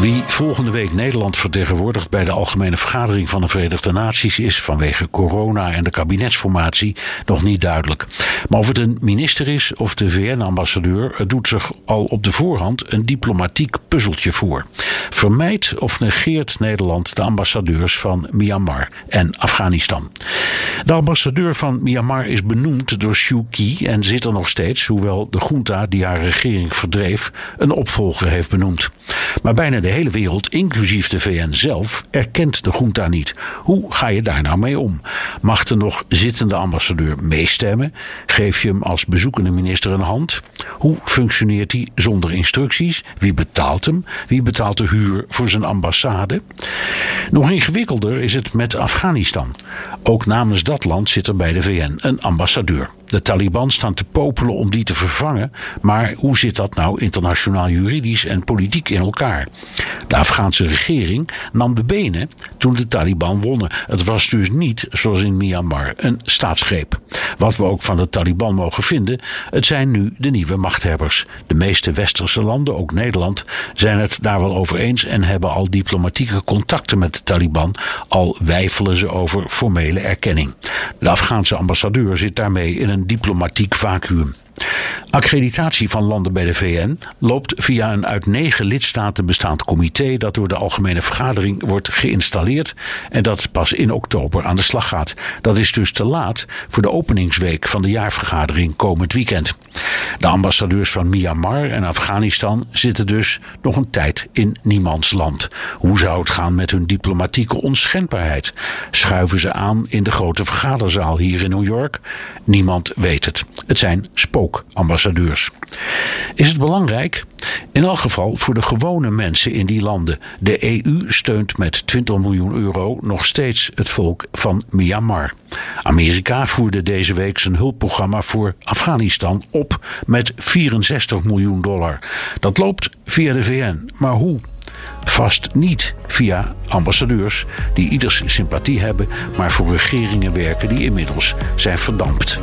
Wie volgende week Nederland vertegenwoordigt bij de Algemene Vergadering van de Verenigde Naties is vanwege corona en de kabinetsformatie nog niet duidelijk. Maar of het een minister is of de VN-ambassadeur, doet zich al op de voorhand een diplomatiek puzzeltje voor. Vermijdt of negeert Nederland de ambassadeurs van Myanmar en Afghanistan? De ambassadeur van Myanmar is benoemd door Suu Kyi en zit er nog steeds, hoewel de junta die haar regering verdreef een opvolger heeft benoemd. Maar bijna de hele wereld, inclusief de VN zelf, erkent de junta niet. Hoe ga je daar nou mee om? Mag de nog zittende ambassadeur meestemmen? Geef je hem als bezoekende minister een hand? Hoe functioneert hij zonder instructies? Wie betaalt hem? Wie betaalt de voor zijn ambassade? Nog ingewikkelder is het met Afghanistan. Ook namens dat land zit er bij de VN een ambassadeur. De Taliban staan te popelen om die te vervangen, maar hoe zit dat nou internationaal juridisch en politiek in elkaar? De Afghaanse regering nam de benen toen de Taliban wonnen. Het was dus niet, zoals in Myanmar, een staatsgreep. Wat we ook van de Taliban mogen vinden, het zijn nu de nieuwe machthebbers. De meeste westerse landen, ook Nederland, zijn het daar wel over eens en hebben al diplomatieke contacten met de Taliban, al wijfelen ze over formele erkenning. De Afghaanse ambassadeur zit daarmee in een diplomatiek vacuüm. Accreditatie van landen bij de VN loopt via een uit negen lidstaten bestaand comité dat door de Algemene Vergadering wordt geïnstalleerd en dat pas in oktober aan de slag gaat. Dat is dus te laat voor de openingsweek van de jaarvergadering komend weekend. De ambassadeurs van Myanmar en Afghanistan zitten dus nog een tijd in niemands land. Hoe zou het gaan met hun diplomatieke onschendbaarheid? Schuiven ze aan in de grote vergaderzaal hier in New York? Niemand weet het. Het zijn spookambassadeurs. Is het belangrijk? In elk geval voor de gewone mensen in die landen. De EU steunt met 20 miljoen euro nog steeds het volk van Myanmar. Amerika voerde deze week zijn hulpprogramma voor Afghanistan op met 64 miljoen dollar. Dat loopt via de VN. Maar hoe? Vast niet via ambassadeurs die ieders sympathie hebben, maar voor regeringen werken die inmiddels zijn verdampt.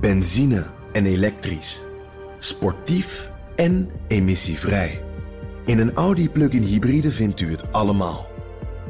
Benzine en elektrisch. Sportief en emissievrij. In een Audi plug-in hybride vindt u het allemaal.